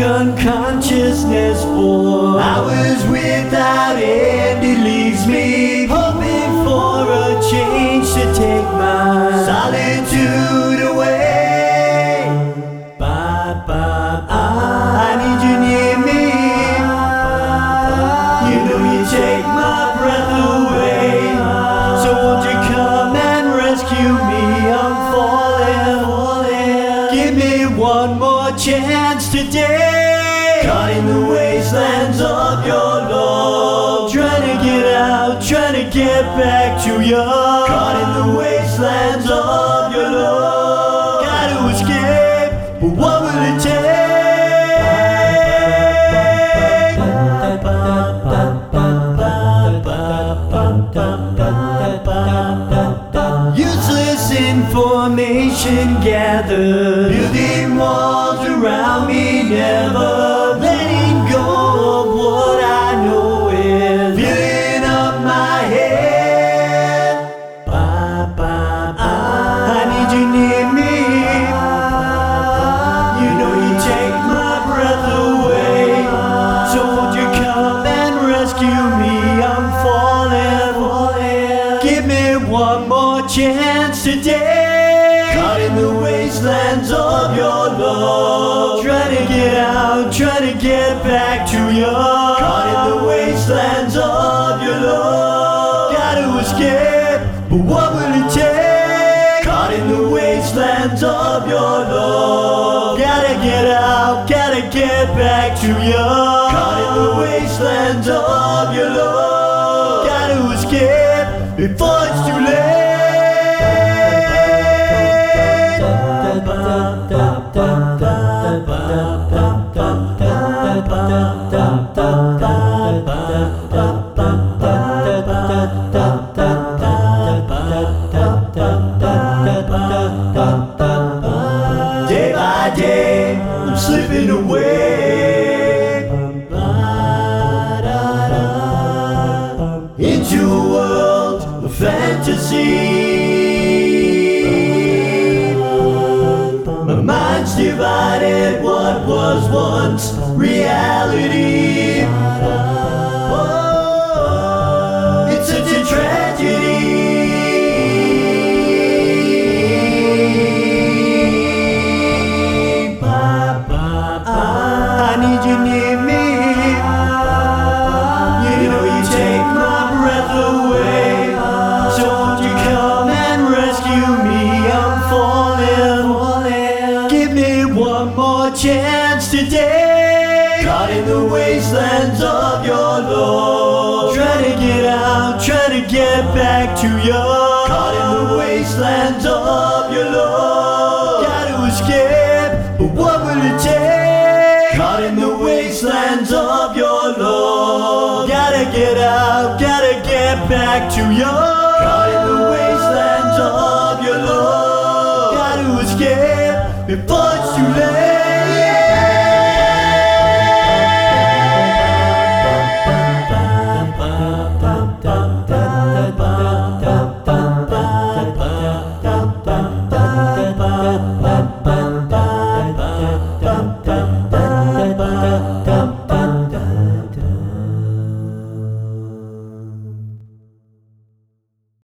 Unconsciousness for hours without end. It leaves me hoping for a change to take my solitude away. Ba, ba, I need you near me. You know you take my breath away. So won't you come and rescue me? I'm falling. Give me one more chance today. Your love. Trying to get out, trying to get back to you. Caught in the wastelands of your love. Gotta escape, but what will it take? Useless information gathered, building walls around me, never chance today. Caught in the wastelands of your love. Trying to get out, trying to get back to you. Caught in the wastelands of your love. Gotta escape, but what will it take? Caught in the wastelands of your love. Gotta get out, gotta get back to you. Caught in the wastelands of your love. Gotta escape before it's too late. Divided, what was once reality. Chance today. Caught in the wastelands of your love. Trying to get out, trying to get back to you. Caught in the wastelands of your love. Gotta escape, but what will it take? Caught in the wastelands of your love. Gotta get out, gotta get back to you. Caught in the wastelands of your love. Gotta escape before it's too late.